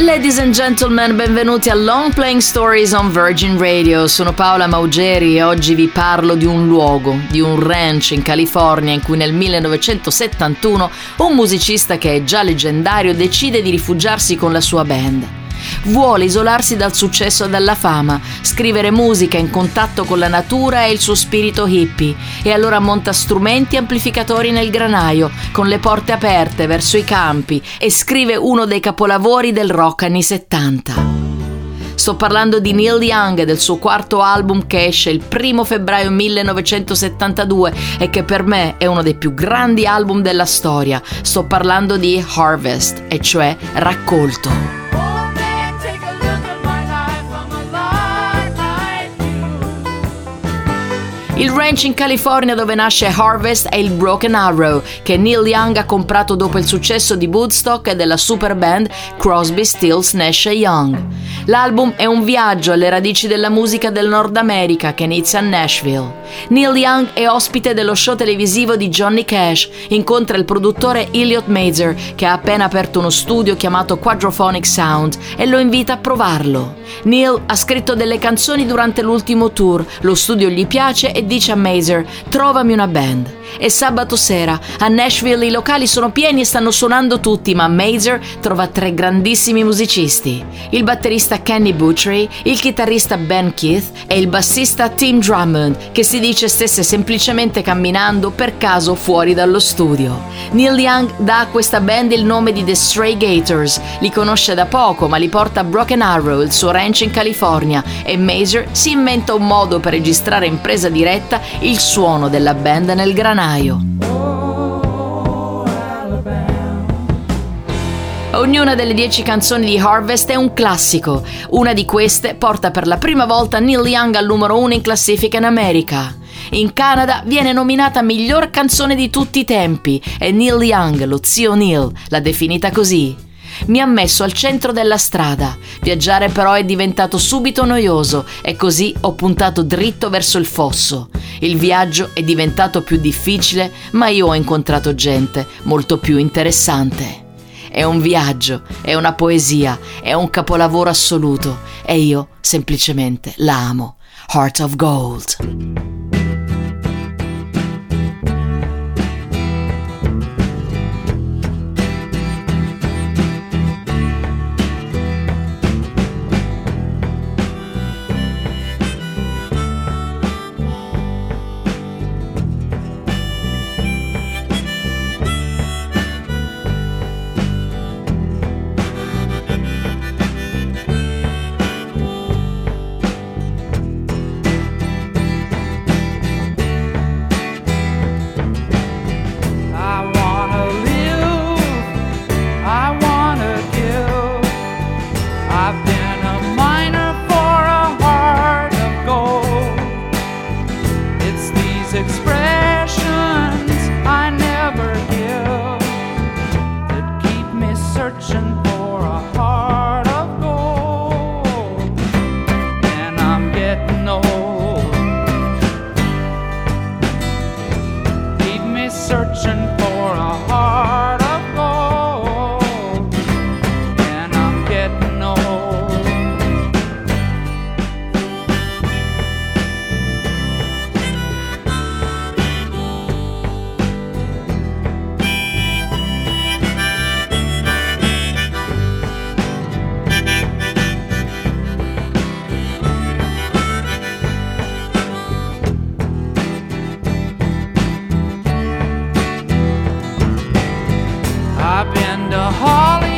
Ladies and gentlemen, benvenuti a Long Playing Stories on Virgin Radio. Sono Paola Maugeri e oggi vi parlo di un luogo, di un ranch in California in cui nel 1971 un musicista che è già leggendario decide di rifugiarsi con la sua band. Vuole isolarsi dal successo e dalla fama, scrivere musica in contatto con la natura e il suo spirito hippie, e allora monta strumenti amplificatori nel granaio, con le porte aperte verso i campi, e scrive uno dei capolavori del rock anni 70. Sto parlando di Neil Young e del suo quarto album che esce il primo febbraio 1972 e che per me è uno dei più grandi album della storia. Sto parlando di Harvest, e cioè raccolto. Il ranch in California dove nasce Harvest è il Broken Arrow, che Neil Young ha comprato dopo il successo di Woodstock e della super band Crosby, Stills, Nash Young. L'album è un viaggio alle radici della musica del Nord America che inizia a Nashville. Neil Young è ospite dello show televisivo di Johnny Cash, incontra il produttore Elliot Mazer che ha appena aperto uno studio chiamato Quadrophonic Sound e lo invita a provarlo. Neil ha scritto delle canzoni durante l'ultimo tour, lo studio gli piace e dice a Mazer trovami una band. E sabato sera a Nashville i locali sono pieni e stanno suonando tutti, ma Mazer trova tre grandissimi musicisti: il batterista Kenny Butchery, il chitarrista Ben Keith e il bassista Tim Drummond, che si dice stesse semplicemente camminando per caso fuori dallo studio. Neil Young dà a questa band il nome di The Stray Gators, li conosce da poco, ma li porta a Broken Arrow, il suo ranch in California, e Mazer si inventa un modo per registrare in presa diretta il suono della band nel granaio. Ognuna delle dieci canzoni di Harvest è un classico. Una di queste porta per la prima volta Neil Young al numero uno in classifica in America. In Canada viene nominata miglior canzone di tutti i tempi e Neil Young, lo zio Neil, l'ha definita così. Mi ha messo al centro della strada. Viaggiare però è diventato subito noioso e così ho puntato dritto verso il fosso. Il viaggio è diventato più difficile, ma io ho incontrato gente molto più interessante. È un viaggio, è una poesia, è un capolavoro assoluto e io semplicemente la amo. Heart of Gold. Searching holly